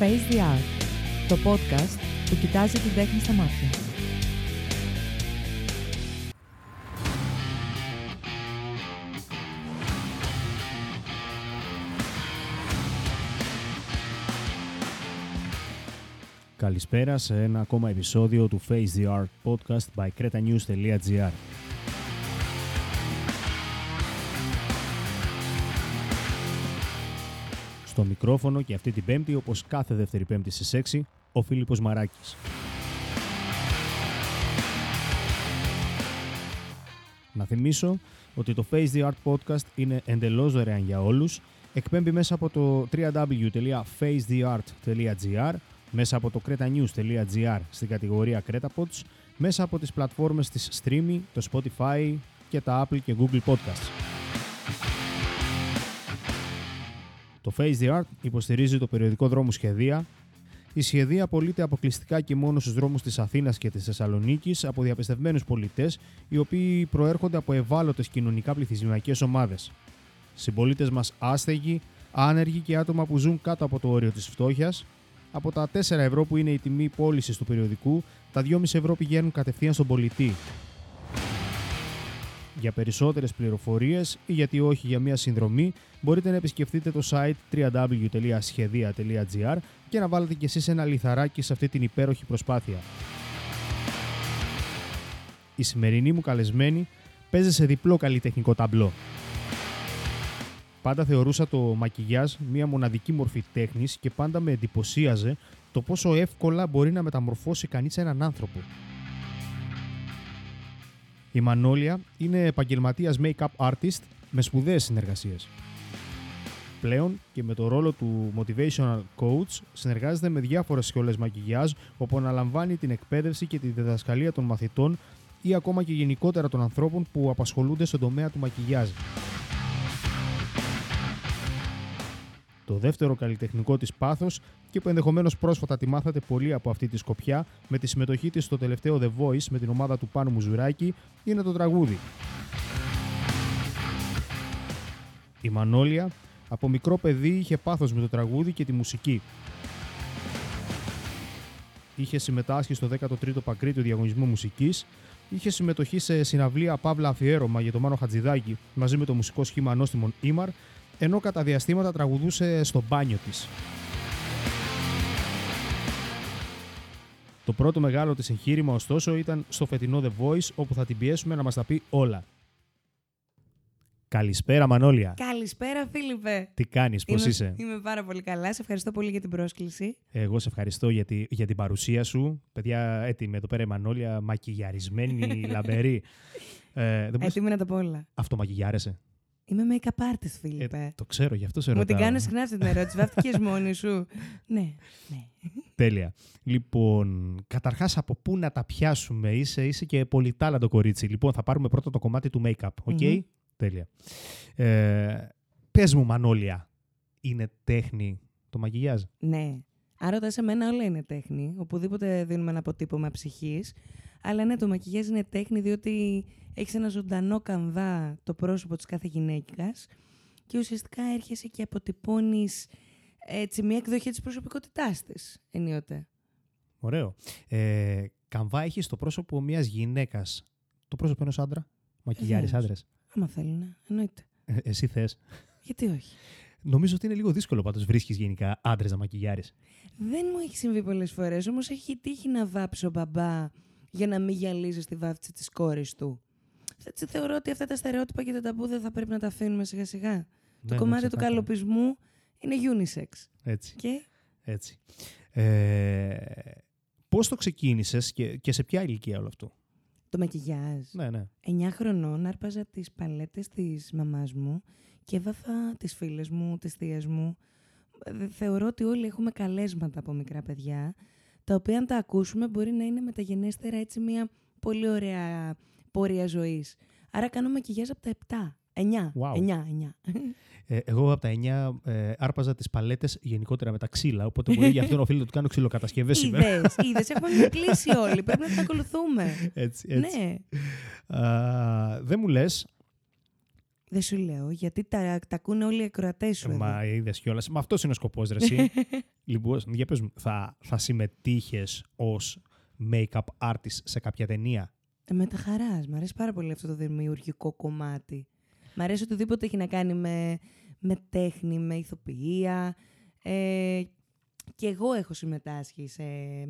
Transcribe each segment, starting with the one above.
Face the Art, το podcast που κοιτάζει την τέχνη στα μάτια. Καλησπέρα σε ένα ακόμα επεισόδιο του Face the Art podcast by cretanews.gr. Στο μικρόφωνο και αυτή την πέμπτη, όπως κάθε δεύτερη πέμπτη στις 6, ο Φίλιππος Μαράκης. Να θυμίσω ότι το Face the Art podcast είναι εντελώς δωρεάν για όλους. Εκπέμπει μέσα από το www.facetheart.gr, μέσα από το cretanews.gr στην κατηγορία CretaPods, μέσα από τις πλατφόρμες της Streamy, το Spotify και τα Apple και Google Podcasts. Το Face the Art υποστηρίζει το περιοδικό δρόμο Σχεδία. Η Σχεδία απολύεται αποκλειστικά και μόνο στους δρόμους της Αθήνας και της Θεσσαλονίκης από διαπιστευμένους πολιτές, οι οποίοι προέρχονται από ευάλωτες κοινωνικά πληθυσμιακές ομάδες. Συμπολίτες μας άστεγοι, άνεργοι και άτομα που ζουν κάτω από το όριο της φτώχειας. Από τα 4 ευρώ που είναι η τιμή πώλησης του περιοδικού, τα 2,5 ευρώ πηγαίνουν κατευθείαν στον πολιτή. Για περισσότερες πληροφορίες ή γιατί όχι για μια συνδρομή μπορείτε να επισκεφτείτε το site www.schedia.gr και να βάλετε κι εσείς ένα λιθαράκι σε αυτή την υπέροχη προσπάθεια. Η σημερινή μου καλεσμένη παίζει σε διπλό καλλιτεχνικό ταμπλό. Πάντα θεωρούσα το μακιγιάζ μια μοναδική μορφή τέχνης και πάντα με εντυπωσίαζε το πόσο εύκολα μπορεί να μεταμορφώσει κανείς έναν άνθρωπο. Η Μανόλια είναι επαγγελματίας make-up artist με σπουδαίες συνεργασίες. Πλέον και με το ρόλο του motivational coach συνεργάζεται με διάφορες σχολές μακιγιάζ όπου αναλαμβάνει την εκπαίδευση και τη διδασκαλία των μαθητών ή ακόμα και γενικότερα των ανθρώπων που απασχολούνται στον τομέα του μακιγιάζ. Το δεύτερο καλλιτεχνικό της πάθος και που ενδεχομένως πρόσφατα τη μάθατε πολύ από αυτή τη σκοπιά με τη συμμετοχή της στο τελευταίο The Voice με την ομάδα του Πάνου Μουζουράκη είναι το τραγούδι. Η Μανόλια από μικρό παιδί είχε πάθος με το τραγούδι και τη μουσική. Είχε συμμετάσχει στο 13ο Παγκρίτιο Διαγωνισμό Μουσικής, είχε συμμετοχή σε συναυλία Παύλα Αφιέρωμα για το Μάνο Χατζηδάκη μαζί με το μουσικό σχήμα Ανώστιμων Ήμαρ, ενώ κατά διαστήματα τραγουδούσε στο μπάνιο της. Το πρώτο μεγάλο της εγχείρημα ωστόσο ήταν στο φετινό The Voice όπου θα την πιέσουμε να μας τα πει όλα. Καλησπέρα Μανώλια. Καλησπέρα Φίλιππε. Τι κάνεις, πώς είμαι, είσαι; Είμαι πάρα πολύ καλά. Σε ευχαριστώ πολύ για την πρόσκληση. Εγώ σε ευχαριστώ για, τη- για την παρουσία σου. Παιδιά, έτοιμη εδώ πέρα η Μανώλια, μακιγιαρισμένη, λαμπερή. Ε, δεν μπορείς... Έτοιμη να τα πω όλα. Αυτομακιγιάρεσαι. Είμαι make-up artist, Φίλιππε. Ε, το ξέρω, γι' αυτό σε Μου ρωτάω. την κάνεις συχνά αυτή την ερώτηση. Βάφτηκες μόνη σου. ναι, ναι. Τέλεια. Λοιπόν, καταρχάς από πού να τα πιάσουμε; Είσαι, είσαι και πολυτάλαντο κορίτσι. Λοιπόν, θα πάρουμε πρώτα το κομμάτι του make-up. OK; Μμμ. Τέλεια. Ε, πες μου, Μανόλια, είναι τέχνη το μακιγιάζ; Ναι. Αν ρωτάς εμένα, όλα είναι τέχνη. Οπουδήποτε δίνουμε ένα αποτύπωμα ψυχής. Αλλά ναι, το μακιγιάζ είναι τέχνη διότι έχεις ένα ζωντανό καμβά το πρόσωπο της κάθε γυναίκας και ουσιαστικά έρχεσαι και αποτυπώνεις έτσι μια εκδοχή της προσωπικότητάς της ενίοτε. Ωραίο. Ε, καμβά έχεις το πρόσωπο μιας γυναίκας; Το πρόσωπο ενός άντρα; Μακιγιάρης Βεβαίως. άντρες; Άμα θέλουν, εννοείται. Ε, εσύ θες. Γιατί όχι; Νομίζω ότι είναι λίγο δύσκολο πάντως βρίσκεις γενικά άντρες να μακιγιάρεις. Δεν μου έχει συμβεί πολλές φορές, όμως έχει τύχει να βάψει ο μπαμπά για να μην γυαλίζεις τη βάφτιση της κόρης του. Έτσι θεωρώ ότι αυτά τα στερεότυπα και τα ταμπού δεν θα πρέπει να τα αφήνουμε σιγά σιγά. Ναι, το ναι, κομμάτι του ξεκάθαρα. καλοπισμού είναι unisex. Έτσι. Και; Έτσι. Ε, πώς το ξεκίνησες και, και σε ποια ηλικία όλο αυτό; το μακιγιάζ. Ναι, ναι. 9 χρονών άρπαζα τις παλέτες της μαμάς μου και έβαφα τις φίλες μου, τις θείες μου. Ε, Θεωρώ ότι όλοι έχουμε καλέσματα από μικρά παιδιά, τα οποία αν τα ακούσουμε μπορεί να είναι μεταγενέστερα έτσι μια πολύ ωραία πορεία ζωής. Άρα κάνω μακιγιάζ από τα 7. 9. Wow. 9, 9. Ε, εγώ από τα 9 ε, άρπαζα τις παλέτες γενικότερα με τα ξύλα, οπότε μπορεί γι' αυτό να οφείλω να του κάνω ξυλοκατασκευές σήμερα. Είδες, είδες, έχουμε κλείσει όλοι. Πρέπει να την ακολουθούμε. έτσι, έτσι. Ναι. Α, δεν μου λες, Δεν σου λέω, γιατί τα, τα ακούνε όλοι οι ακροατές σου. εδώ. Μα είδες κιόλας. Μα αυτός είναι ο σκοπός, ρε. Εσύ. λοιπόν, για πες μου, θα, θα συμμετείχες ως make-up artist σε κάποια ταινία; Ε, με τα χαράς. Μ' αρέσει πάρα πολύ αυτό το δημιουργικό κομμάτι. Μ' αρέσει οτιδήποτε έχει να κάνει με, με τέχνη, με ηθοποιία. Ε, και εγώ έχω συμμετάσχει σε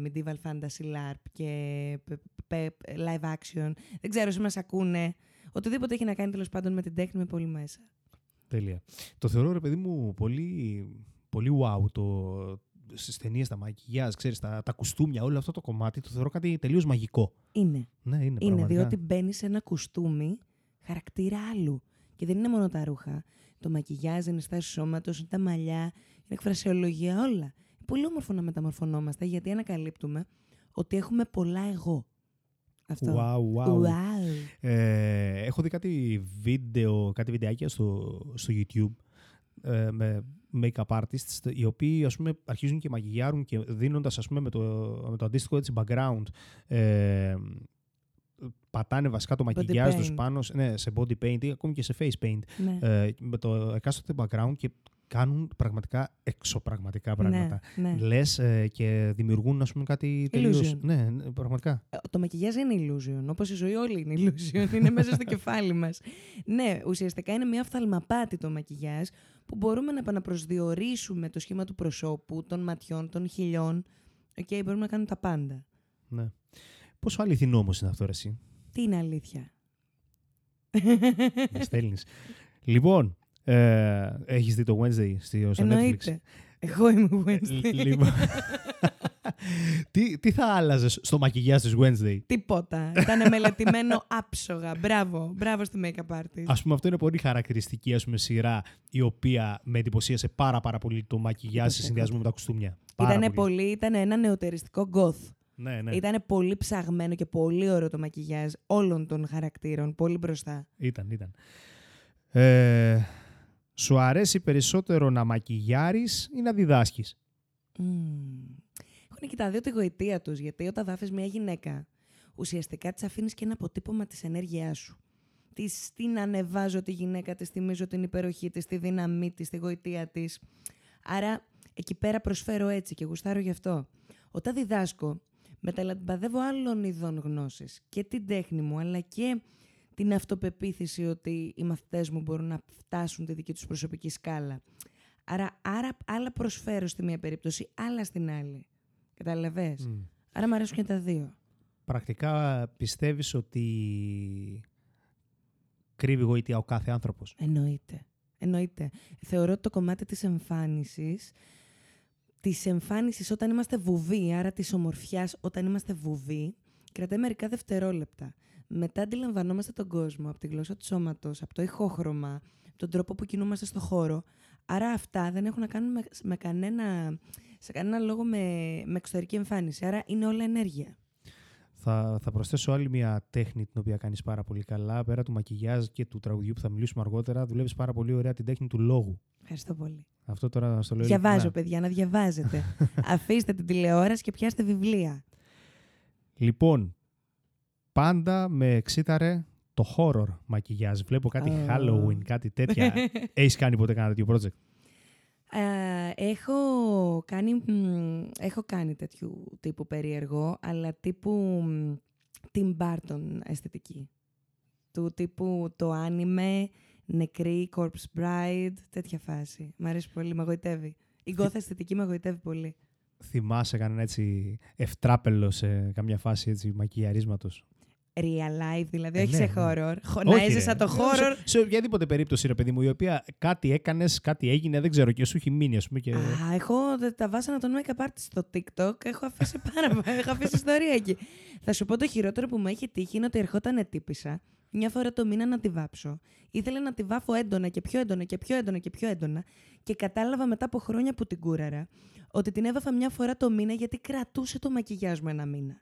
medieval fantasy LARP και π- π- live action. Δεν ξέρω, όσοι μας ακούνε. Οτιδήποτε έχει να κάνει τέλος πάντων με την τέχνη με πολύ μέσα. Τέλεια. Το θεωρώ, ρε παιδί μου, πολύ, πολύ wow το, στις ταινίες, τα μακιγιάζ, ξέρεις, τα, τα κουστούμια, όλο αυτό το κομμάτι, το θεωρώ κάτι τελείως μαγικό. Είναι. Ναι, είναι, Είναι, πραγματικά. διότι μπαίνει σε ένα κουστούμι χαρακτήρα άλλου. Και δεν είναι μόνο τα ρούχα. Το μακιγιάζ, είναι στάση σώματος, είναι τα μαλλιά, είναι εκφρασιολογία, όλα. Είναι πολύ όμορφο να μεταμορφωνόμαστε γιατί ανακαλύπτουμε ότι έχουμε πολλά εγώ. Αυτό. Wow, wow. Wow. Ε, έχω δει κάτι βίντεο, κάτι βιντεάκια στο, στο YouTube ε, με make-up artists οι οποίοι ας πούμε αρχίζουν και μαγιγιάρουν και δίνοντας ας πούμε με το, με το αντίστοιχο έτσι background ε, πατάνε βασικά το μακιγιάζ τους paint. πάνω σε- ναι, σε body paint ή ακόμη και σε face paint Ναι. ε, με το εκάστοτε background και κάνουν πραγματικά εξωπραγματικά πράγματα. Ναι, ναι. Λες ε, και δημιουργούν ας πούμε κάτι τελείως... Illusion. Ναι, ναι, πραγματικά. Ε, Το μακιγιάζ είναι illusion. Όπως η ζωή όλη είναι illusion. είναι μέσα στο κεφάλι μας. Ναι, ουσιαστικά είναι μια οφθαλμαπάτη το μακιγιάζ που μπορούμε να επαναπροσδιορίσουμε το σχήμα του προσώπου, των ματιών, των χειλιών. Οκ, μπορούμε να κάνουμε τα πάντα. Ναι. Πόσο αληθινό όμως είναι αυτό ρε, εσύ; Τι είναι αλήθεια; Με στέλνεις. λοιπόν, ε, έχεις δει το Wednesday στη- στο Netflix; Εννοείται. Εγώ είμαι Wednesday. Λ- λοιπόν, τι, τι θα άλλαζες στο μακιγιάζ της Wednesday; Τίποτα. Ήταν μελετημένο άψογα. Μπράβο. Μπράβο στη make-up artist. Ας πούμε αυτό είναι πολύ χαρακτηριστική ας πούμε, σειρά η οποία με εντυπωσίασε πάρα πάρα πολύ το μακιγιάζ σε συνδυασμό με τα κουστούμια. Πάρα Ήτανε πολύ, ήταν ένα νεοτεριστικό goth. Ναι, ναι. Ήταν πολύ ψαγμένο και πολύ ωραίο το μακιγιάζ όλων των χαρακτήρων. Πολύ μπροστά. Ήταν, ήταν. Ε, σου αρέσει περισσότερο να μακιγιάρεις ή να διδάσκεις; Μμμ. Έχουν και τα δύο τη γοητεία τους, γιατί όταν δάφεις μια γυναίκα, ουσιαστικά της αφήνεις και ένα αποτύπωμα της ενέργειάς σου. Της, την ανεβάζω τη γυναίκα, της θυμίζω την υπεροχή της, τη δύναμή της, τη γοητεία της. Άρα εκεί πέρα προσφέρω έτσι και γουστάρω γι' αυτό. Όταν διδάσκω, μεταλαμπαδεύω άλλων ειδών γνώσει και την τέχνη μου, αλλά και την αυτοπεποίθηση ότι οι μαθητές μου μπορούν να φτάσουν τη δική τους προσωπική σκάλα. Άρα, άρα άλλα προσφέρω στη μία περίπτωση, άλλα στην άλλη. Καταλαβες; Μμ. Άρα μου αρέσουν και τα δύο. Πρακτικά πιστεύεις ότι κρύβει γοητεία ο κάθε άνθρωπος; Εννοείται. Εννοείται. Θεωρώ ότι το κομμάτι της εμφάνισης, της εμφάνισης όταν είμαστε βουβοί, άρα της ομορφιάς όταν είμαστε βουβοί, κρατάει μερικά δευτερόλεπτα. Μετά αντιλαμβανόμαστε τον κόσμο από τη γλώσσα του σώματος, από το ηχόχρωμα, από τον τρόπο που κινούμαστε στο χώρο. Άρα αυτά δεν έχουν να κάνουν με, με κανένα, σε κανένα λόγο με, με εξωτερική εμφάνιση. Άρα είναι όλα ενέργεια. Θα, θα προσθέσω άλλη μια τέχνη την οποία κάνεις πάρα πολύ καλά. Πέρα του μακιγιάζ και του τραγουδιού που θα μιλήσουμε αργότερα, δουλεύεις πάρα πολύ ωραία την τέχνη του λόγου. Ευχαριστώ πολύ. Αυτό τώρα στο λέω. Διαβάζω, ειλικρινά. παιδιά, να διαβάζετε. Αφήστε την τηλεόραση και πιάστε βιβλία. Λοιπόν, πάντα με εξήταρε το horror μακιγιάζ. Βλέπω κάτι Α. Halloween, κάτι τέτοια. Έχεις κάνει ποτέ κανένα τέτοιο project; Ε, έχω, κάνει, μ, έχω κάνει τέτοιου τύπου περίεργο, αλλά τύπου μ, Tim Burton αισθητική. Του τύπου το άνιμε, νεκρή, corpse bride, τέτοια φάση. Μ' αρέσει πολύ, με εγωιτεύει. Η γκόθα αισθητική με εγωιτεύει πολύ. Θυμάσαι κανένα έτσι ευτράπελο σε καμιά φάση έτσι μακιγιαρίσματος; Real life, δηλαδή, Ε, όχι ναι, σε ναι. horror. Χω- Όχι, Να έζησα ρε. το Ε, horror. Σε, σε οποιαδήποτε περίπτωση, ρε παιδί μου, η οποία κάτι έκανες, κάτι έγινε, δεν ξέρω και σου έχει μείνει, ας πούμε. Και... Α, έχω τα- τα βάσανα των make-up artist στο TikTok. Έχω αφήσει πάρα έχω αφήσει ιστορία εκεί. Θα σου πω το χειρότερο που μου έχει τύχει είναι ότι ερχόταν τύπησα μια φορά το μήνα να τη βάψω. Ήθελε να τη βάφω έντονα και πιο έντονα και πιο έντονα και πιο έντονα. Και κατάλαβα μετά από χρόνια που την κούραρα ότι την έβαφα μια φορά το μήνα γιατί κρατούσε το μακιγιάζ μου ένα μήνα.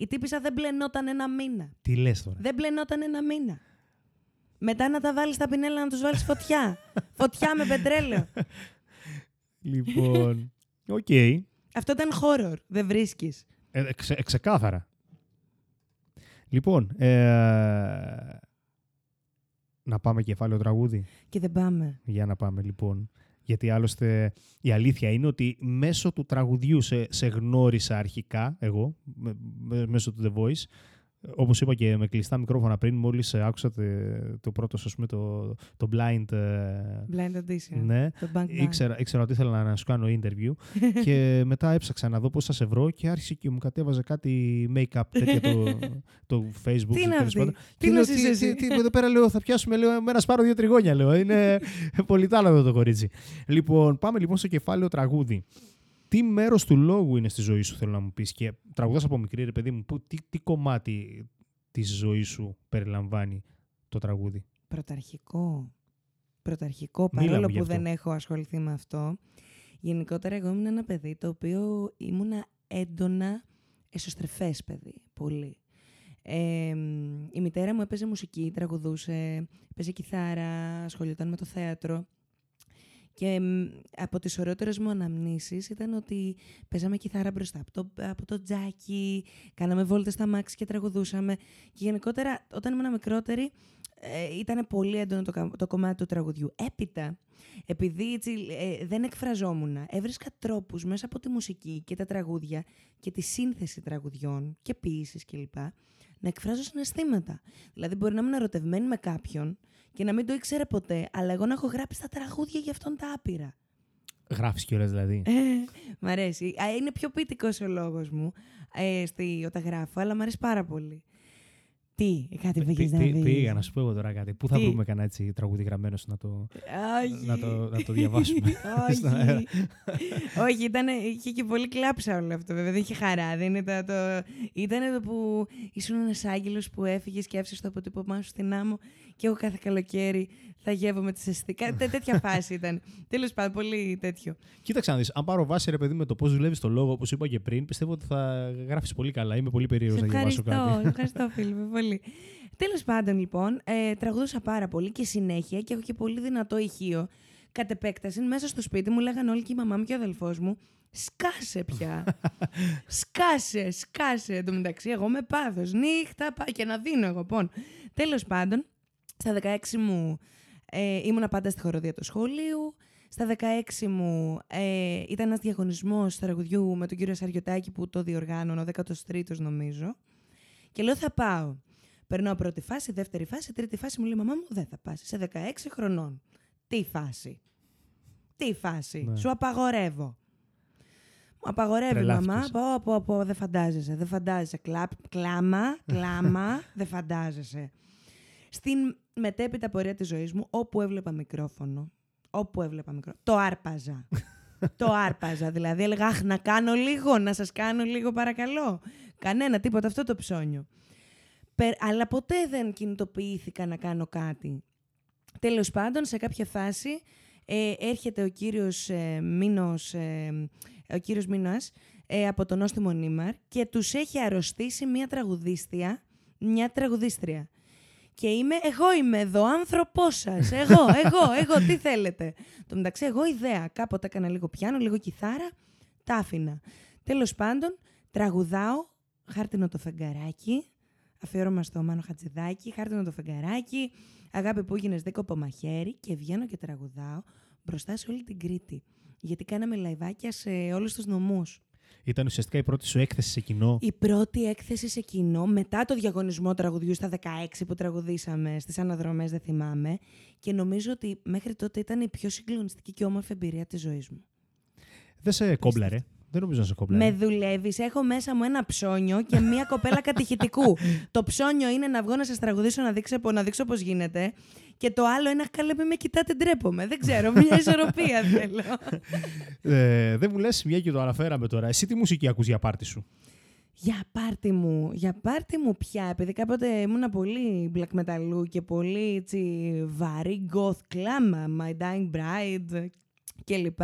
Η τύπισσα δεν πλενόταν ένα μήνα. Τι λες τώρα; Δεν πλενόταν ένα μήνα. Μετά να τα βάλεις στα πινέλα να τους βάλεις φωτιά. φωτιά με πετρέλαιο. Λοιπόν. Οκ. Ε, Αυτό ήταν horror. Δεν βρίσκεις. ξε- ξεκάθαρα. Λοιπόν, ε, Να πάμε κεφάλαιο τραγούδι; Και δεν πάμε. Για να πάμε λοιπόν. Γιατί άλλωστε η αλήθεια είναι ότι μέσω του τραγουδιού σε, σε γνώρισα αρχικά εγώ, με- με- μέσω του The Voice. Όπως είπα και με κλειστά μικρόφωνα πριν, μόλις άκουσα τε- το πρώτο, ας πούμε, το, το blind. ε, Blind audition. ναι, Το Bank Bank. ήξερα, ήξερα ότι ήθελα να σου κάνω interview και μετά έψαξα να δω πώς θα σε βρω και άρχισε και μου κατέβαζε κάτι make-up τέτοια το, το facebook. Τι είναι τέλος αυτή; πάντων. Τι Και λέω, νόσης τι, εσύ; τι, τι, εδώ πέρα λέω θα πιάσουμε λέω, με ένα σπάρο δύο τριγώνια λέω. Είναι πολύ τάλαντο το κορίτσι. Λοιπόν, πάμε λοιπόν στο κεφάλαιο τραγούδι. Τι μέρος του λόγου είναι στη ζωή σου θέλω να μου πεις και τραγουδάς από μικρή ρε παιδί μου, που, τι, τι κομμάτι της ζωής σου περιλαμβάνει το τραγούδι; Πρωταρχικό. Πρωταρχικό, Μίλα μου παρόλο γι' που αυτό. δεν έχω ασχοληθεί με αυτό. Γενικότερα εγώ ήμουν ένα παιδί το οποίο ήμουνα έντονα εσωστρεφές παιδί, πολύ. Ε, μ, η μητέρα μου έπαιζε μουσική, τραγουδούσε, έπαιζε κιθάρα, ασχολιόταν με το θέατρο. Και μ, από τις ωραιότερες μου αναμνήσεις ήταν ότι παίζαμε κιθάρα μπροστά από το, από το τζάκι, κάναμε βόλτες στα μάξι και τραγουδούσαμε. Και γενικότερα όταν ήμουν μικρότερη ε, ήταν πολύ έντονο το, κα- το κομμάτι του τραγουδιού. Έπειτα, επειδή έτσι, ε, δεν εκφραζόμουν, έβρισκα τρόπους μέσα από τη μουσική και τα τραγούδια και τη σύνθεση τραγουδιών και ποίησης κλπ. Να εκφράζω συναισθήματα. Δηλαδή, μπορεί να ήμουν ερωτευμένη με κάποιον και να μην το ήξερε ποτέ, αλλά εγώ να έχω γράψει τα τραγούδια για αυτόν τα άπειρα. Γράφεις κιόλας δηλαδή. Ε, μ' αρέσει. Α, Είναι πιο ποιητικός ο λόγος μου ε, στη, όταν γράφω, αλλά μ' αρέσει πάρα πολύ. Τι, κάτι Πή- πήγες να πή- δεις. Πήγα να σου πω εγώ τώρα κάτι. Πού θα Τι; βρούμε κανένα έτσι τραγούδι γραμμένο σου να το, Όχι. να το, να το διαβάσουμε. στον αέρα. Όχι. Όχι, ήταν, είχε και πολύ κλάψα όλο αυτό. Βέβαια, δεν είχε χαρά. Δεν ήταν το, ήταν το που ήσουν ένας άγγελος που έφυγες και άφησες το αποτύπωμά σου στην άμμο και εγώ κάθε καλοκαίρι θα γεύομαι τις αισθητικά. Τέ, τέτοια φάση ήταν. Τέλος πάντων, πολύ τέτοιο. Κοίταξε να δεις, αν πάρω βάση ρε παιδί με το πώς δουλεύεις το λόγο, όπως είπα και πριν, πιστεύω ότι θα γράφεις πολύ καλά. Είμαι πολύ περίεργος Σε να διαβάσω ευχαριστώ, κάτι. σε ευχαριστώ φίλε μου πολύ. Τέλος πάντων λοιπόν, ε, τραγουδούσα πάρα πολύ και συνέχεια και έχω και πολύ δυνατό ηχείο. Κατ' επέκταση, μέσα στο σπίτι μου λέγανε όλοι και η μαμά μου και ο αδελφός μου, σκάσε πια. σκάσε, σκάσε. Εν τω μεταξύ, εγώ με πάθος, νύχτα πά- και να δίνω εγώ πόν. Τέλος πάντων, στα 16 μου ε, ήμουνα πάντα στη χοροδία του σχολείου. Στα 16 μου ε, ήταν ένας διαγωνισμός τραγουδιού με τον κύριο Σαριωτάκη που το διοργάνωνε, ο 13ος νομίζω. Και λέω θα πάω. Περνάω πρώτη φάση, δεύτερη φάση, τρίτη φάση. Μου λέει μαμά μου δεν θα πας. Σε 16 χρονών. Τι φάση. Τι φάση. Ναι. Σου απαγορεύω. Μου απαγορεύει η Τρελάθηκες. μαμά. Πω, πω, πω, δεν φαντάζεσαι. Δεν φαντάζεσαι. Κλαπ, κλάμα, κλάμα, δεν φαντάζεσαι. Στην μετέπειτα πορεία της ζωής μου, όπου έβλεπα μικρόφωνο, όπου έβλεπα μικρόφωνο, το άρπαζα. το άρπαζα. Δηλαδή έλεγα, αχ, να κάνω λίγο, να σας κάνω λίγο παρακαλώ. Κανένα, τίποτα, αυτό το ψώνιο. Περ- αλλά ποτέ δεν κινητοποιήθηκα να κάνω κάτι. Τέλος πάντων, σε κάποια φάση ε, έρχεται ο κύριος ε, Μίνος, ε, ο κύριος Μίνας ε, από τον Όστιμο Νίμαρ και τους έχει αρρωστήσει μια τραγουδίστρια, μια τραγουδίστρια. Και είμαι, εγώ είμαι εδώ, άνθρωπός σας. Εγώ, εγώ, εγώ, τι θέλετε. Το μεταξύ, εγώ ιδέα. Κάποτε έκανα λίγο πιάνο, λίγο κιθάρα, τα άφηνα. Τέλος πάντων, τραγουδάω χάρτινο το φεγγαράκι. Αφιέρωμα στο Μάνο Χατζηδάκη, χάρτινο το φεγγαράκι. Αγάπη που 'γινες δίκοπο μαχαίρι και βγαίνω και τραγουδάω μπροστά σε όλη την Κρήτη. Γιατί κάναμε λαϊβάκια σε όλους τους νομούς. Ήταν ουσιαστικά η πρώτη σου έκθεση σε κοινό. Η πρώτη έκθεση σε κοινό μετά το διαγωνισμό τραγουδιού στα 16 που τραγουδήσαμε στις αναδρομές, δεν θυμάμαι. Και νομίζω ότι μέχρι τότε ήταν η πιο συγκλονιστική και όμορφη εμπειρία της ζωής μου. Δεν σε κόμπλαρε. Δεν νομίζω να σε κόμπλαρε. Με δουλεύεις, έχω μέσα μου ένα ψώνιο και μία κοπέλα κατηχητικού. το ψώνιο είναι να βγω να σας τραγουδήσω να δείξω, να δείξω πώς γίνεται. Και το άλλο είναι, καλά, μην με κοιτάτε, ντρέπομαι. Δεν ξέρω, μια ισορροπία θέλω. Ε, δεν μου λες, μια και το αναφέραμε τώρα. Εσύ τι μουσική ακούς για πάρτι σου; Για πάρτι μου, για πάρτι μου πια, επειδή κάποτε ήμουν πολύ black metal και πολύ έτσι, βαρύ goth κλάμα, My Dying Bride κλπ.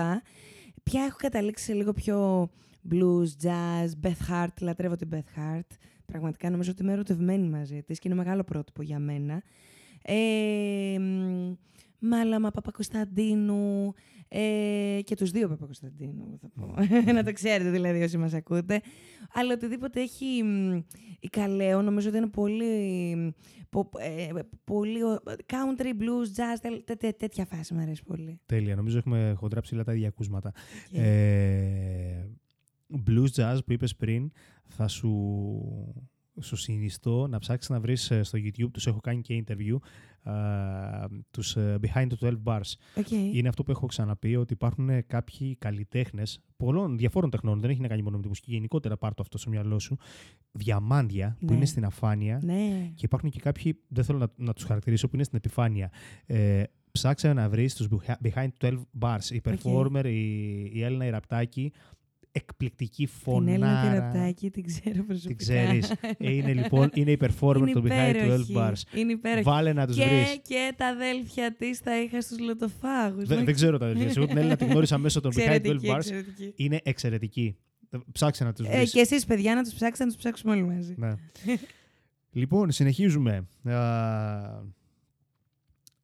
Πια έχω καταλήξει σε λίγο πιο blues, jazz, Beth Hart, λατρεύω την Beth Hart. Πραγματικά νομίζω ότι είμαι ερωτευμένη μαζί της και είναι μεγάλο πρότυπο για μένα. Ε, μ, Μάλαμα Παπακοσταντίνου ε, και τους δύο Παπακοσταντίνου, θα πω. να το ξέρετε δηλαδή όσοι μας ακούτε. Αλλά οτιδήποτε έχει μ, η Καλέο, νομίζω ότι είναι πολύ, πο, ε, πολύ ο- country, blues, jazz, τε- τε- τε- τέτοια φάση μου αρέσει πολύ. Τέλεια. Νομίζω έχουμε χοντρά ψιλά τα ίδια ακούσματα. Και- Ε, blues jazz που είπες πριν, θα σου, σου συνιστώ να ψάξεις να βρεις ε, στο YouTube, τους έχω κάνει και interview, α, τους ε, Behind the 12 Bars. OK. Είναι αυτό που έχω ξαναπεί, ότι υπάρχουν ε, κάποιοι καλλιτέχνες πολλών διαφόρων τεχνών, δεν έχει να κάνει μόνο με τη μουσική, γενικότερα πάρ' το αυτό στο μυαλό σου, διαμάντια που Ναι. είναι στην αφάνεια Ναι. και υπάρχουν και κάποιοι, δεν θέλω να, να τους χαρακτηρίσω, που είναι στην επιφάνεια. Ε, ψάξε να βρεις τους Behind 12 Bars, η performer, η, η Έλληνα η Ραπτάκη, εκπληκτική Την Έλληνα φωνάρα. Τεραπτάκη την ξέρω προσωπικά. Την ξέρεις. Ε, είναι λοιπόν, είναι η performer Είναι των Behind 12 υπέροχη. Bars. Είναι υπέροχη. Βάλε να τους και, βρεις. και τα αδέλφια της τα είχα στους λωτοφάγου. Δεν, δεν ξέρω τα αδελφιά. Εγώ την Έλληνα την γνώρισα μέσω των Behind 12 Εξαιρετική, Bars. εξαιρετική. Είναι εξαιρετική. Ψάξε να τους Ε, βρεις. και εσείς παιδιά να τους ψάξετε, να τους ψάξουμε όλοι μαζί. Ναι. λοιπόν, συνεχίζουμε. Α,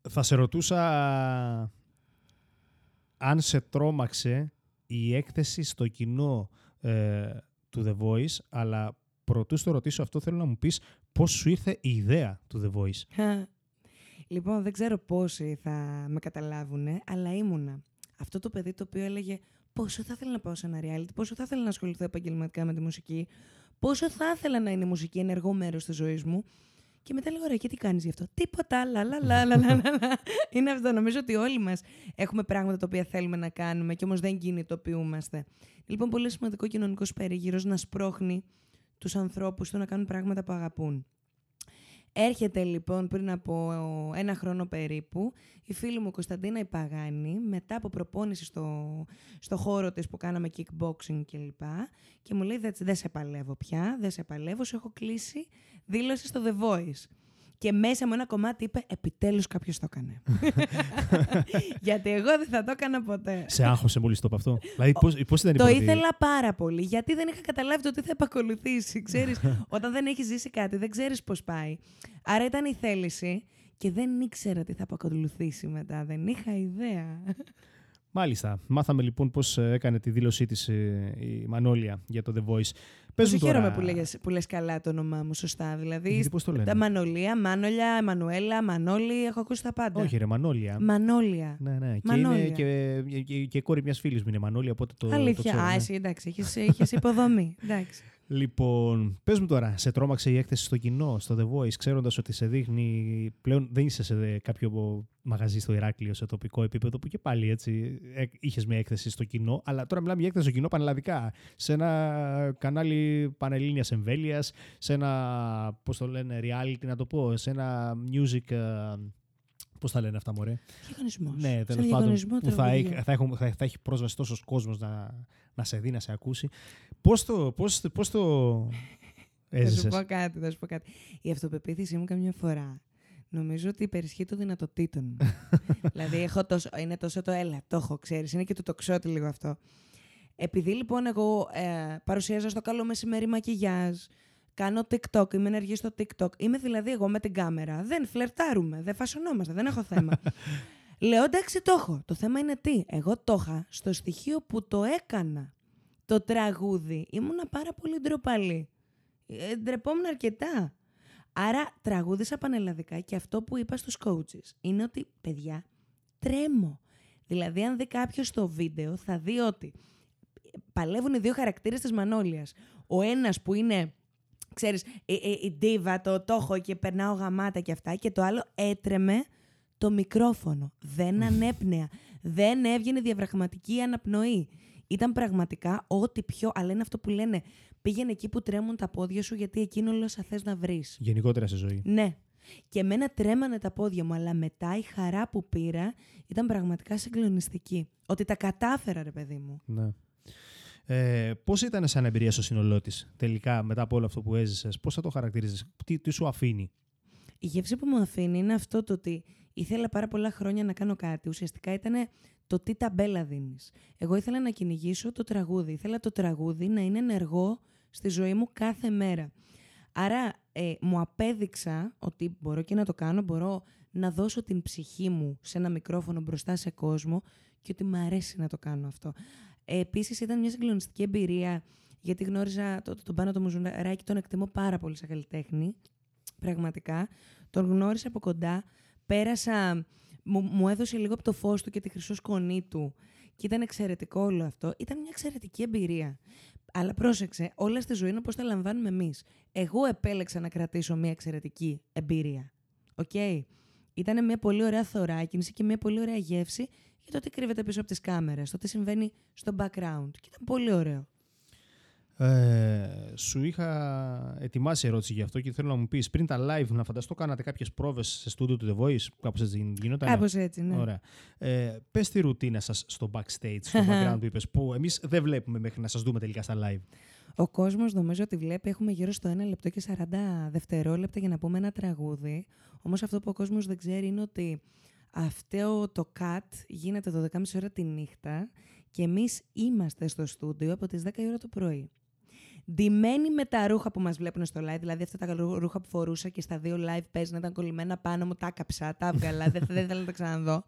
θα σε ρωτούσα αν σε τρόμαξε η έκθεση στο κοινό ε, του The Voice, αλλά προτού στο ρωτήσω αυτό θέλω να μου πεις πώς σου ήρθε η ιδέα του The Voice. λοιπόν, δεν ξέρω πόσοι θα με καταλάβουν, αλλά ήμουνα αυτό το παιδί το οποίο έλεγε πόσο θα ήθελα να πάω σε ένα reality, πόσο θα ήθελα να ασχοληθώ επαγγελματικά με τη μουσική, πόσο θα ήθελα να είναι η μουσική ενεργό μέρος της ζωής μου. Και μετά λέω, ωραία, και τι κάνεις γι' αυτό; Τίποτα, λα, λα, λα, λα, λα, λα, λα. Είναι αυτό. Νομίζω ότι όλοι μας έχουμε πράγματα τα οποία θέλουμε να κάνουμε και όμως δεν κινητοποιούμαστε. Λοιπόν, πολύ σημαντικό κοινωνικός περίγυρος να σπρώχνει τους ανθρώπους του να κάνουν πράγματα που αγαπούν. Έρχεται λοιπόν πριν από ένα χρόνο περίπου η φίλη μου Κωνσταντίνα η Παγάνη μετά από προπόνηση στο, στο χώρο της που κάναμε kickboxing κλπ. Και μου λέει δεν δεν σε παλεύω πια, δεν σε παλεύω, σου έχω κλείσει δήλωση στο The Voice. Και μέσα μου ένα κομμάτι είπε επιτέλους κάποιος το έκανε. Γιατί εγώ δεν θα το έκανα ποτέ. σε άγχωσε μόλις το είπα αυτό. δηλαδή πώς, πώς ήταν η Το πρώτη... ήθελα πάρα πολύ, γιατί δεν είχα καταλάβει το τι θα επακολουθήσει. Ξέρεις, όταν δεν έχεις ζήσει κάτι, δεν ξέρεις πώς πάει. Άρα ήταν η θέληση και δεν ήξερα τι θα επακολουθήσει μετά. Δεν είχα ιδέα. Μάλιστα. Μάθαμε λοιπόν πώς ε, έκανε τη δήλωσή της ε, η Μανώλια για το The Voice. Πες Πόσο μου τώρα... χαίρομαι που, λέγες, που λες καλά το όνομά μου, σωστά. Δηλαδή, Γιατί πώς το λένε; τα Μανολία, Μάνολια, Εμμανουέλα, Μανώλη, έχω ακούσει τα πάντα. Όχι ρε, Μανώλια. Μανόλια. Ναι, ναι. Και Μανώλια. είναι και, και, και κόρη μιας φίλης μου είναι Μανώλια, οπότε το. το Αλήθεια. ξέρω, Α, ναι. εσύ εντάξει, έχεις, έχεις υποδομή. εντάξει. Λοιπόν, πες μου τώρα, σε τρόμαξε η έκθεση στο κοινό, στο The Voice, ξέροντας ότι σε δείχνει. Πλέον δεν είσαι σε κάποιο μαγαζί στο Ηράκλειο, σε τοπικό επίπεδο, που και πάλι έτσι είχες μια έκθεση στο κοινό. Αλλά τώρα μιλάμε για έκθεση στο κοινό πανελλαδικά. Σε ένα κανάλι πανελλήνιας εμβέλειας, σε ένα. Πώς το λένε, reality να το πω, σε ένα music. Πώς τα λένε αυτά, μωρέ; Διαγωνισμός. Ναι, Σαν τέλος πάντων. διαγωνισμό Που θα τραγουδιού. έχει, θα, έχουν- θα, θα έχει πρόσβαση τόσο κόσμος να, να σε δει, να σε ακούσει. Πώς το, πώς, πώς το Θα σου έζησες; πω κάτι, θα σου πω κάτι. Η αυτοπεποίθησή μου καμιά φορά νομίζω ότι υπερισχύει των δυνατοτήτων μου. δηλαδή έχω τόσο, είναι τόσο το έλα, το έχω, ξέρεις, είναι και το τοξότη λίγο αυτό. Επειδή λοιπόν εγώ ε, παρουσιάζω στο καλό μεσημέρι μακιγιάζ, κάνω TikTok, είμαι ενεργή στο TikTok, είμαι δηλαδή εγώ με την κάμερα, δεν φλερτάρουμε, δεν φασωνόμαστε, δεν έχω θέμα. Λέω εντάξει το έχω. Το θέμα είναι τι. Εγώ το είχα στο στοιχείο που το έκανα. Το τραγούδι. Ήμουνα πάρα πολύ ντροπαλή. Ε, ντρεπόμουν αρκετά. Άρα τραγούδισα πανελλαδικά και αυτό που είπα στους coaches είναι ότι, παιδιά, τρέμω. Δηλαδή, αν δει κάποιος το βίντεο, θα δει ότι παλεύουν οι δύο χαρακτήρες της Μανώλιας. Ο ένας που είναι, ξέρεις, η, η, η ντίβα, το τόχο και περνάω γαμάτα και αυτά και το άλλο έτρεμε το μικρόφωνο. Δεν ανέπνεα. Δεν έβγαινε διαβραγματική αναπνοή. Ήταν πραγματικά ό,τι πιο. Αλλά είναι αυτό που λένε. Πήγαινε εκεί που τρέμουν τα πόδια σου, γιατί εκείνο όλο θα θες να βρεις. Γενικότερα σε ζωή. Ναι. Και εμένα τρέμανε τα πόδια μου, αλλά μετά η χαρά που πήρα ήταν πραγματικά συγκλονιστική. Ότι τα κατάφερα, ρε παιδί μου. Ναι. Ε, Πώς ήταν σαν εμπειρία στο σύνολό της, τελικά, μετά από όλο αυτό που έζησες, πώς θα το χαρακτηρίζεις, τι, τι σου αφήνει; Η γεύση που μου αφήνει είναι αυτό το ότι ήθελα πάρα πολλά χρόνια να κάνω κάτι. Ουσιαστικά ήταν το τι ταμπέλα δίνεις. Εγώ ήθελα να κυνηγήσω το τραγούδι. Ήθελα το τραγούδι να είναι ενεργό στη ζωή μου κάθε μέρα. Άρα ε, μου απέδειξα ότι μπορώ και να το κάνω, μπορώ να δώσω την ψυχή μου σε ένα μικρόφωνο μπροστά σε κόσμο και ότι μου αρέσει να το κάνω αυτό. Ε, επίσης ήταν μια συγκλονιστική εμπειρία γιατί γνώριζα το, το, τον Πάνο το Μουζουράκη, τον εκτιμώ πάρα πολύ σαν καλλιτέχνη, πραγματικά. Τον γνώρισα από κοντά, πέρασα, μου, μου έδωσε λίγο από το φως του και τη χρυσόσκονή του και ήταν εξαιρετικό όλο αυτό. Ήταν μια εξαιρετική εμπειρία. Αλλά πρόσεξε, όλα στη ζωή είναι πώς τα λαμβάνουμε εμείς. Εγώ επέλεξα να κρατήσω μια εξαιρετική εμπειρία. OK. Okay. Ήταν μια πολύ ωραία θωράκινηση και μια πολύ ωραία γεύση για το τι κρύβεται πίσω από τις κάμερες, το τι συμβαίνει στο background. Και ήταν πολύ ωραίο. Ε, σου είχα ετοιμάσει ερώτηση γι' αυτό και θέλω να μου πεις πριν τα live να φανταστώ κάνατε κάποιες πρόβες σε στούντιο του The Voice; Κάπως έτσι γινόταν. Κάπως έτσι, ναι. Ωραία. Ε, Πες τη ρουτίνα σας στο backstage, στο background που είπες, που εμείς δεν βλέπουμε μέχρι να σας δούμε τελικά στα live. Ο κόσμος νομίζω ότι βλέπει, έχουμε γύρω στο 1 λεπτό και 40 δευτερόλεπτα για να πούμε ένα τραγούδι. Όμως αυτό που ο κόσμος δεν ξέρει είναι ότι αυτό το cut γίνεται 12.30 ώρα τη νύχτα και εμείς είμαστε στο στούντιο από τις 10 ώρα το πρωί ντυμένη με τα ρούχα που μας βλέπουν στο live, δηλαδή αυτά τα ρούχα που φορούσα και στα δύο live παίζει να ήταν κολλημένα πάνω μου, τα κάψα, τα έβγαλα, δεν, δεν θέλω να τα ξαναδώ.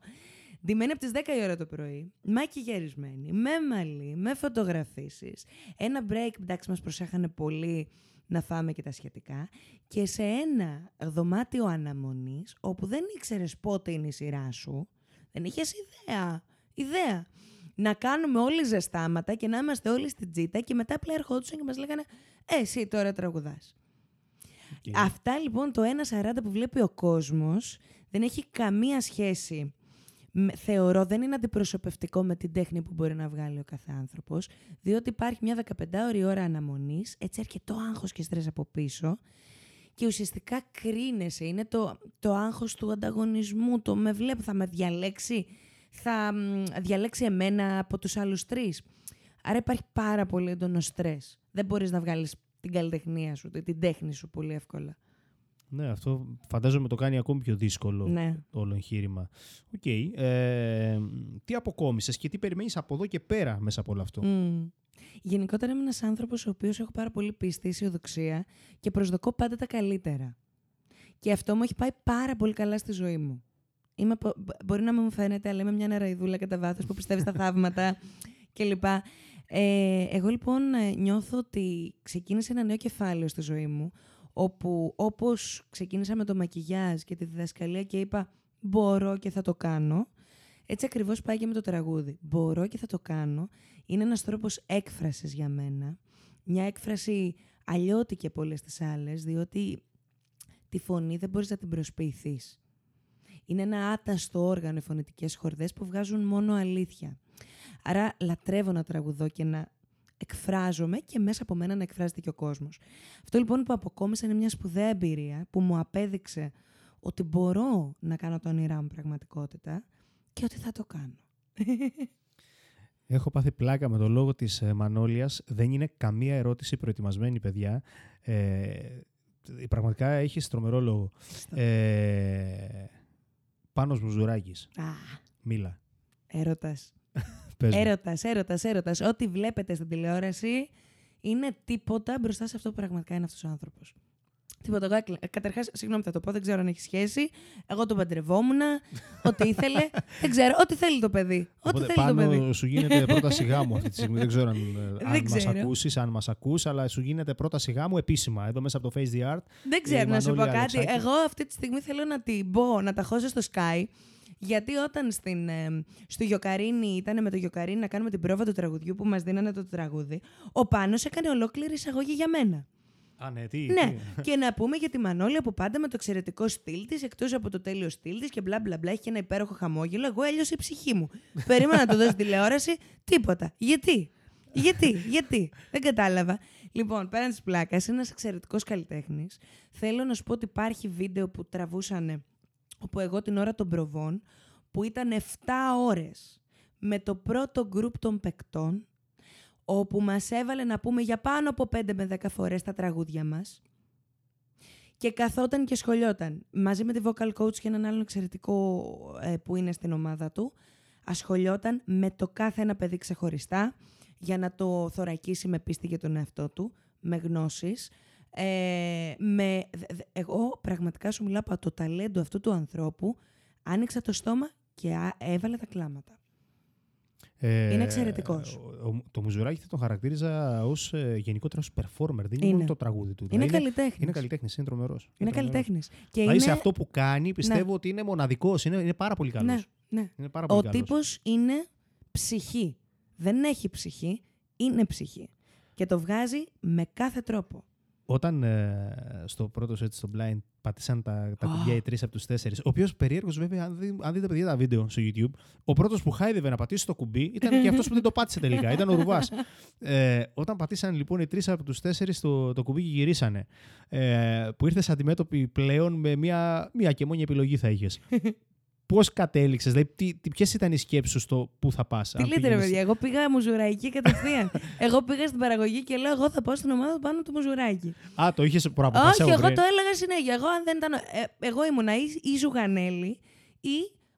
Ντυμένη από τις 10 η ώρα το πρωί, μακιγερισμένη, με μαλλί, με φωτογραφίσεις. Ένα break, εντάξει, μας προσέχανε πολύ να φάμε και τα σχετικά. Και σε ένα δωμάτιο αναμονής, όπου δεν ήξερες πότε είναι η σειρά σου, δεν είχες ιδέα. Ιδέα να κάνουμε όλοι ζεστάματα και να είμαστε όλοι στην τζίτα και μετά απλά ερχόντουσαν και μας λέγανε «Ε, εσύ τώρα τραγουδάς». Αυτά λοιπόν το 1.40 που βλέπει ο κόσμος δεν έχει καμία σχέση θεωρώ δεν είναι αντιπροσωπευτικό με την τέχνη που μπορεί να βγάλει ο κάθε άνθρωπος, διότι υπάρχει μια 15ωρη ώρα αναμονής, έτσι αρκετό άγχος και στρες από πίσω, και ουσιαστικά κρίνεσαι. Είναι το, το άγχος του ανταγωνισμού, το με βλέπω, θα με διαλέξει θα διαλέξει εμένα από τους άλλους τρεις. Άρα υπάρχει πάρα πολύ έντονο στρες. Δεν μπορείς να βγάλεις την καλλιτεχνία σου, την τέχνη σου πολύ εύκολα. Ναι, αυτό φαντάζομαι το κάνει ακόμη πιο δύσκολο ναι. όλο εγχείρημα. OK. Okay. Ε, τι αποκόμισες και τι περιμένεις από εδώ και πέρα μέσα από όλο αυτό; Mm. Γενικότερα είμαι ένας άνθρωπος ο οποίος έχω πάρα πολύ πίστη, αισιοδοξία και προσδοκώ πάντα τα καλύτερα. Και αυτό μου έχει πάει πάρα πολύ καλά στη ζωή μου. Είμαι, μπορεί να μου φαίνεται, αλλά είμαι μια νεραϊδούλα κατά βάθος που πιστεύει στα θαύματα κλπ. Ε, εγώ λοιπόν ε, νιώθω ότι ξεκίνησε ένα νέο κεφάλαιο στη ζωή μου, όπου όπως ξεκίνησα με το μακιγιάζ και τη διδασκαλία και είπα μπορώ και θα το κάνω, έτσι ακριβώς πάει και με το τραγούδι. Μπορώ και θα το κάνω. Είναι ένας τρόπος έκφρασης για μένα. Μια έκφραση αλλιώτικη από όλες τις άλλες, διότι τη φωνή δεν μπορείς να την προσποιηθείς. Είναι ένα άταστο όργανο οι φωνητικές χορδές που βγάζουν μόνο αλήθεια. Άρα λατρεύω να τραγουδώ και να εκφράζομαι και μέσα από μένα να εκφράζεται και ο κόσμος. Αυτό λοιπόν που αποκόμισα είναι μια σπουδαία εμπειρία που μου απέδειξε ότι μπορώ να κάνω το όνειρά μου πραγματικότητα και ότι θα το κάνω. Έχω πάθει πλάκα με το λόγο της ε, Μανώλιας. Δεν είναι καμία ερώτηση προετοιμασμένη, παιδιά. Ε, πραγματικά έχει τρομερό λόγο. Ε, Πάνος Μπουζουράκης. Α. Μίλα. Έρωτας. Έρωτας, έρωτας, έρωτας. Ό,τι βλέπετε στην τηλεόραση είναι τίποτα μπροστά σε αυτό που πραγματικά είναι αυτός ο άνθρωπος. Τίποτα. Εγώ, καταρχάς, συγγνώμη, θα το πω, δεν ξέρω αν έχει σχέση. Εγώ τον παντρευόμουν. ό,τι ήθελε. δεν ξέρω. Ό,τι θέλει το παιδί. Ό,τι θέλει πάνω το παιδί. σου γίνεται πρόταση γάμου αυτή τη στιγμή. δεν ξέρω αν, αν μας ακούσεις, αν μας ακούς, αλλά σου γίνεται πρόταση γάμου επίσημα εδώ μέσα από το Face the Art. Δεν ξέρω να σου πω κάτι. Εγώ αυτή τη στιγμή θέλω να την μπω, να τα χώσω στο Sky. Γιατί όταν στην, ε, στο Γιοκαρίνι ήταν με το Γιοκαρίνι να κάνουμε την πρόβα του τραγουδιού που μας δίνανε το τραγούδι, ο Πάνος έκανε ολόκληρη εισαγωγή για μένα. Α, ναι, τι, ναι. και να πούμε για τη Μανώλια που πάντα με το εξαιρετικό στυλ της, εκτός από το τέλειο στυλ της και μπλα μπλα μπλα, έχει και ένα υπέροχο χαμόγελο. Εγώ έλειωσε η ψυχή μου. Περίμενα να το δώσει τηλεόραση, τίποτα. Γιατί, γιατί, γιατί; Δεν κατάλαβα. Λοιπόν, πέραν της πλάκας, είναι ένας εξαιρετικός καλλιτέχνης. Θέλω να σου πω ότι υπάρχει βίντεο που τραβούσαν όπου εγώ την ώρα των προβών, που ήταν 7 ώρες με το πρώτο γκρουπ των παικτών όπου μας έβαλε να πούμε για πάνω από 5 με 10 φορές τα τραγούδια μας και καθόταν και σχολιόταν μαζί με τη vocal coach και έναν άλλον εξαιρετικό ε, που είναι στην ομάδα του ασχολιόταν με το κάθε ένα παιδί ξεχωριστά για να το θωρακίσει με πίστη για τον εαυτό του, με γνώσεις. Ε, με, δε- δε- εγώ πραγματικά σου μιλάω από το ταλέντο αυτού του ανθρώπου. Άνοιξα το στόμα και α- έβαλε τα κλάματα. Ε, Είναι εξαιρετικός. ο- ο- το Μουζουράκη θα τον χαρακτήριζα ως ε, γενικότερα ως performer. Δεν είναι, Είναι. μόνο το τραγούδι του. Είναι Δηλαδή, καλλιτέχνης. Είναι καλλιτέχνης, είναι τρομερός. Είναι καλλιτέχνης. Και Δηλαδή είναι, σε αυτό που κάνει πιστεύω ότι είναι μοναδικός. Είναι, είναι πάρα πολύ καλός. Ναι, ναι. Είναι πάρα πολύ Ο καλός. τύπος είναι ψυχή. Δεν έχει ψυχή, είναι ψυχή. Και το βγάζει με κάθε τρόπο. Όταν ε, στο πρώτο set στο Blind πατήσαν τα, τα Α. κουμπιά οι τρεις από τους τέσσερις. Ο οποίος περίεργος, βέβαια, αν, δει- αν δείτε παιδιά τα βίντεο στο YouTube, ο πρώτος που χάιδευε να πατήσει το κουμπί ήταν και αυτός που δεν το πάτησε τελικά. Ήταν ο Ρουβάς. Ε, όταν πατήσαν λοιπόν οι τρεις από τους τέσσερις το, το κουμπί και γυρίσανε, ε, που ήρθες αντιμέτωπη πλέον με μία, μία και μόνη επιλογή θα είχες. Πώς κατέληξες, δηλαδή, τι, τι, ποιες ήταν οι σκέψεις σου στο πού θα πας. Τι λέτε, ρε παιδιά, εγώ πήγα μουζουραϊκή κατευθείαν. εγώ πήγα στην παραγωγή και λέω: Εγώ θα πάω στην ομάδα πάνω του μουζουράκι. Α, το είχες προαποφασίσει Όχι, από εγώ πριν. το έλεγα συνέχεια. Εγώ, αν δεν ήταν, ε, εγώ ήμουνα ή, ή Ζουγανέλη ή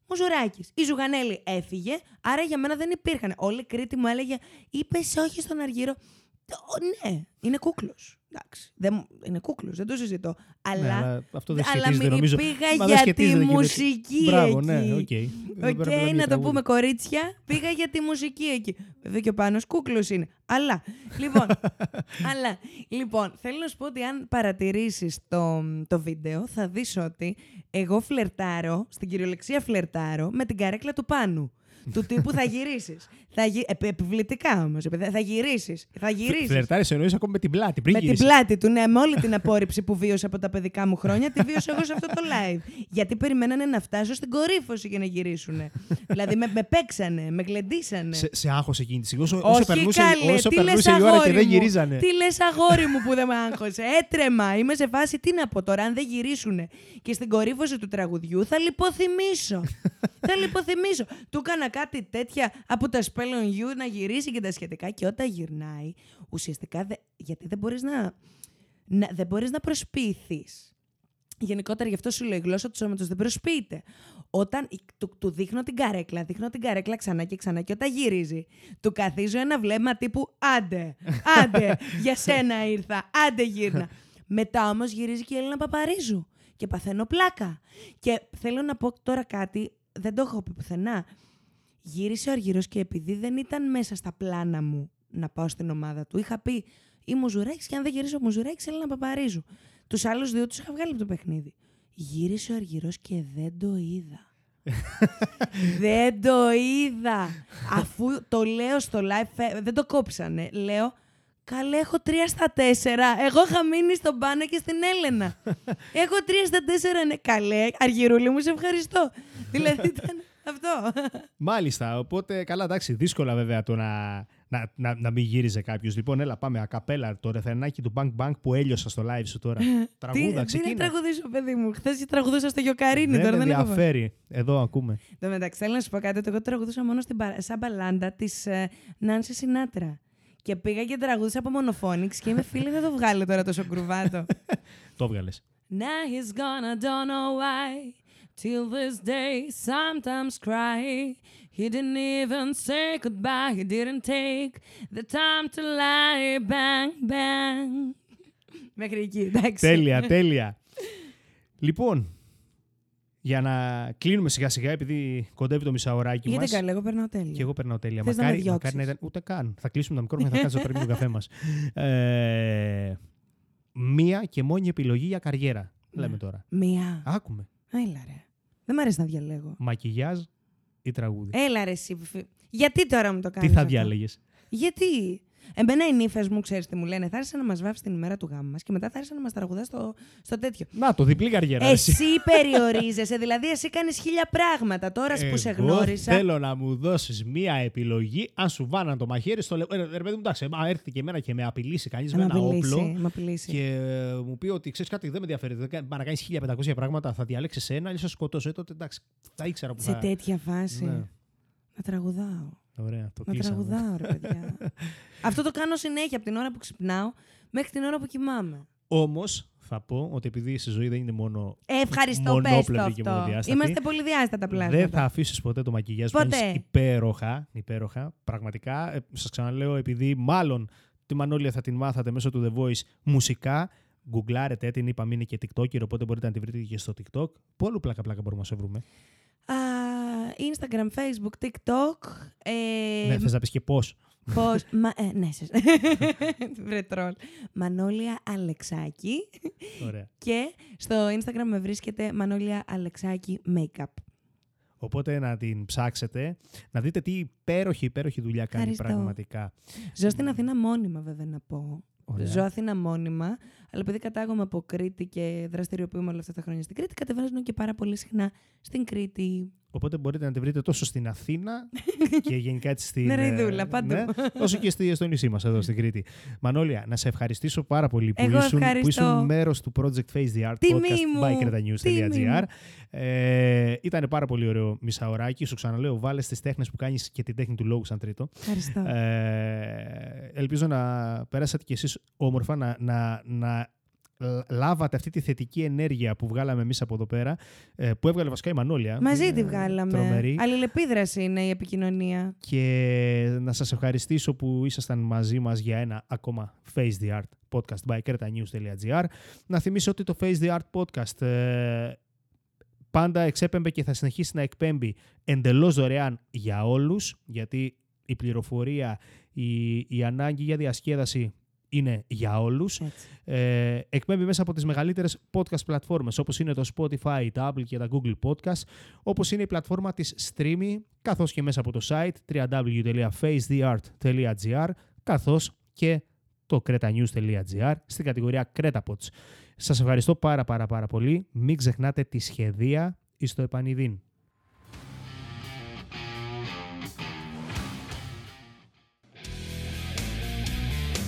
Μουζουράκης. Η Ζουγανέλη έφυγε, άρα για μένα δεν υπήρχαν. Όλη η Κρήτη μου έλεγε: Είπες όχι στον Αργύρο. «Ω, Ναι, είναι κούκλος. Εντάξει. Δεν, μου- είναι κούκλος, δεν το συζητώ. Ναι, Αλλά, αλλά αυτό δεν αλλά σχετίζεται μη- νομίζω. πήγα Μα δεν για τη σχετίζεται και με- μουσική Μπράβο, εκεί. ναι, οκ. Οκ, Δεν πρέπει να είναι να το τραγούδι. πούμε κορίτσια. Πήγα για τη μουσική εκεί. Βέβαια και ο πάνω κούκλος είναι. Αλλά, λοιπόν, αλλά, λοιπόν, θέλω να σου πω ότι αν παρατηρήσεις το, το βίντεο, θα δεις ότι εγώ φλερτάρω, στην κυριολεξία φλερτάρω, με την καρέκλα του πάνου. Του τύπου θα γυρίσεις. Θα γυ... επι- επιβλητικά όμως. Θα γυρίσεις. Θα γυρίσεις. Φλερτάρεις εννοείς ακόμα με την πλάτη. Πριν Με την γυρίσεις. πλάτη του, ναι, με όλη την απόρριψη που βίωσα από τα παιδικά μου χρόνια, τη βίωσα εγώ σε αυτό το live. Γιατί περιμένανε να φτάσω στην κορύφωση για να γυρίσουν. δηλαδή με, με παίξανε, με γλεντήσανε. Σε, σε άγχος εκείνη τη στιγμή. Όσο, όσο Όχι περνούσε, καλέ, όσο τι λες περνούσε η ώρα και αγόρι δεν μου, γυρίζανε. Τι λες αγόρι μου που δεν με άγχωσε; Έτρεμα. Είμαι σε φάση τι να πω τώρα. Αν δεν γυρίσουν και στην κορύφωση του τραγουδιού θα λιποθυμίσω. θα λιποθυμίσω. Του έκανα κάτι τέτοια από τα Spell on You να γυρίσει και τα σχετικά και όταν γυρνάει ουσιαστικά δε- γιατί δεν μπορείς να, να, δεν μπορείς να προσποιηθείς. Γενικότερα γι' αυτό σου λέω η γλώσσα του σώματος δεν προσποιείται. Όταν η- του, του δείχνω την καρέκλα, δείχνω την καρέκλα ξανά και ξανά και όταν γυρίζει, του καθίζω ένα βλέμμα τύπου άντε, άντε, για σένα ήρθα, άντε γύρνα. Μετά όμως γυρίζει και η Έλληνα Παπαρίζου και παθαίνω πλάκα. Και θέλω να πω τώρα κάτι, δεν το έχω πει πουθενά. Γύρισε ο Αργυρός και επειδή δεν ήταν μέσα στα πλάνα μου να πάω στην ομάδα του, είχα πει ή Μουζουράκης και αν δεν γυρίσει ο Μουζουράκης, Έλληνα Παπαρίζου. Τους άλλους δύο τους είχα βγάλει από το παιχνίδι. Γύρισε ο Αργυρός και δεν το είδα. δεν το είδα. Αφού το λέω στο live, φε- δεν το κόψανε. Λέω, καλέ έχω τρία στα τέσσερα. Εγώ είχα μείνει στον Πάνο και στην Έλενα. έχω τρία στα τέσσερα, ναι. Καλέ, Αργυρούλη μου, σε ευχαριστώ. δηλαδή ήταν αυτό. Μάλιστα. Οπότε, καλά, εντάξει, δύσκολα βέβαια το να, να, να, να μην γύριζε κάποιος. Λοιπόν, έλα, πάμε. Ακαπέλα το ρεθενάκι του Bang Bang που έλειωσα στο live σου τώρα. Τραγούδα, τι, τι να ξεκίνα. τραγουδήσω, παιδί μου. Χθες τραγουδούσα στο Γιοκαρίνι, Δεν τώρα με δεν έχω. ενδιαφέρει. Εδώ ακούμε. Εν τω μεταξύ, θέλω να σου πω κάτι. ότι Εγώ τραγουδούσα μόνο στην, πα- σαν μπαλάντα της Νάνση Σινάτρα. Και πήγα και τραγούδισα από μονοφόνιξ και είμαι φίλη, δεν το βγάλω τώρα τόσο κρουβάτο. Το έβγαλε. Now he's gone, I don't know why. Till this day, sometimes cry. He didn't even say goodbye. He didn't take the time to lie. Bang, bang. Μέχρι εκεί, εντάξει. τέλεια, τέλεια. λοιπόν, για να κλείνουμε σιγά σιγά, επειδή κοντεύει το μισάωράκι Γιατί μας. καλά, εγώ περνάω τέλεια. Και εγώ περνάω τέλεια. Θες να με μακάρι, διώξεις; μακάρι να ήταν. Ούτε καν. Θα κλείσουμε τα μικρόφωνα και θα κάτσουμε να παίρνουμε τον καφέ μας. Ε, μία και μόνη επιλογή για καριέρα. Ναι. Λέμε τώρα. Μία. Άκουμε. Έλα ρε. Δεν μ' αρέσει να διαλέγω. Μακιγιάζ ή τραγούδι; Έλα ρε εσύ. φι- Γιατί τώρα μου το Τι κάνεις θα αυτό; διάλεγες; Γιατί; Εμένα οι νύφες μου, ξέρεις τι μου λένε, θα έρθει να μας βάφει την ημέρα του γάμου μας και μετά θα έρθει να μας τραγουδά στο, στο τέτοιο. Να, το διπλή καριέρα. εσύ. Εσύ περιορίζεσαι, δηλαδή εσύ κάνεις χίλια πράγματα. Τώρα που σε Εγώ γνώρισα. Θέλω να μου δώσεις μία επιλογή. Αν σου βάναν το μαχαίρι στο λε... ε, Ρε παιδί μου, εντάξει, άμα έρθει και εμένα και με απειλήσει κανείς με Να ένα μ' απειλήσει, όπλο. μ' απειλήσει. Και ε, μου πει ότι ξέρεις κάτι, δεν με ενδιαφέρει. Δεν κα- να κάνεις 1500 πράγματα, θα διαλέξεις ένα ή θα σε σκοτώσω. Ε, τότε εντάξει, θα ήξερα που Σε θα. τέτοια φάση. Ναι. Να τραγουδάω. Ωραία, το Να κλείσαμε. τραγουδάω, ρε παιδιά. Αυτό το κάνω συνέχεια από την ώρα που ξυπνάω μέχρι την ώρα που κοιμάμαι. Όμως θα πω ότι επειδή η ζωή δεν είναι μόνο. Ε, ευχαριστώ, πες το Μονόπλευρη και αυτό. μονοδιάστατη. Είμαστε πολύ διάστατα πλάσματα. Δεν θα αφήσεις ποτέ το μακιγιάζ που Ποτέ. κάνεις υπέροχα, υπέροχα. Πραγματικά, ε, σας ξαναλέω, επειδή μάλλον τη Μανώλια θα την μάθατε μέσω του The Voice μουσικά, γκουγκλάρετε την, είπαμε είναι και TikToker, οπότε μπορείτε να τη βρείτε και στο TikTok. Πόλου πλάκα-πλάκα μπορούμε να σε βρούμε. Α, Instagram, Facebook, TikTok. Ε, ναι, θες να πεις και πώς. Πώς... Μα, ε, ναι, σε... Βρε τρόλ. Μανώλια Αλεξάκη. Ωραία. Και στο Instagram με βρίσκεται Μανώλια Αλεξάκη Makeup. Οπότε να την ψάξετε, να δείτε τι υπέροχη, υπέροχη δουλειά κάνει Ευχαριστώ. πραγματικά. Ζω στην Αθήνα μόνιμα, βέβαια, να πω. Ωραία. Ζω Αθήνα μόνιμα, αλλά επειδή κατάγομαι από Κρήτη και δραστηριοποιούμε όλα αυτά τα χρόνια στην Κρήτη, κατεβάζω και πάρα πολύ συχνά στην Κρήτη. Οπότε μπορείτε να τη βρείτε τόσο στην Αθήνα και γενικά έτσι στην. Νεραϊδούλα, ε, παντού. όσο και στη- στο νησί μας εδώ στην Κρήτη. Μανώλια, να σε ευχαριστήσω πάρα πολύ που Εγώ ήσουν, που ευχαριστώ. ήσουν μέρος του Project Face the Art Τιμή podcast μου. by Τιμή cretanews.gr. μου. Ε, ήταν πάρα πολύ ωραίο μισάωράκι. Σου ξαναλέω, βάλε τι τέχνες που κάνεις και την τέχνη του λόγου σαν τρίτο. Ευχαριστώ. Ε, ελπίζω να περάσατε κι εσείς όμορφα, να, να, να λάβατε αυτή τη θετική ενέργεια που βγάλαμε εμείς από εδώ πέρα, ε, που έβγαλε βασικά η Μανώλια. Μαζί Ε, τη βγάλαμε. Τρομερή. Αλληλεπίδραση είναι η επικοινωνία. Και να σας ευχαριστήσω που ήσασταν μαζί μας για ένα ακόμα Face the Art podcast by kertanews.gr. Να θυμίσω ότι το Face the Art podcast ε, πάντα εξέπεμπε και θα συνεχίσει να εκπέμπει εντελώς δωρεάν για όλους, γιατί η πληροφορία, η, η ανάγκη για διασκέδαση είναι για όλους. Έτσι. Ε, εκπέμπει μέσα από τις μεγαλύτερες podcast πλατφόρμες όπως είναι το Spotify, τα Apple και τα Google Podcast όπως είναι η πλατφόρμα της Streamy καθώς και μέσα από το site www.facetheart.gr καθώς και το cretanews.gr στην κατηγορία CretaPods. Σας ευχαριστώ πάρα πάρα πάρα πολύ. Μην ξεχνάτε τη σχεδία εις το επανειδήν.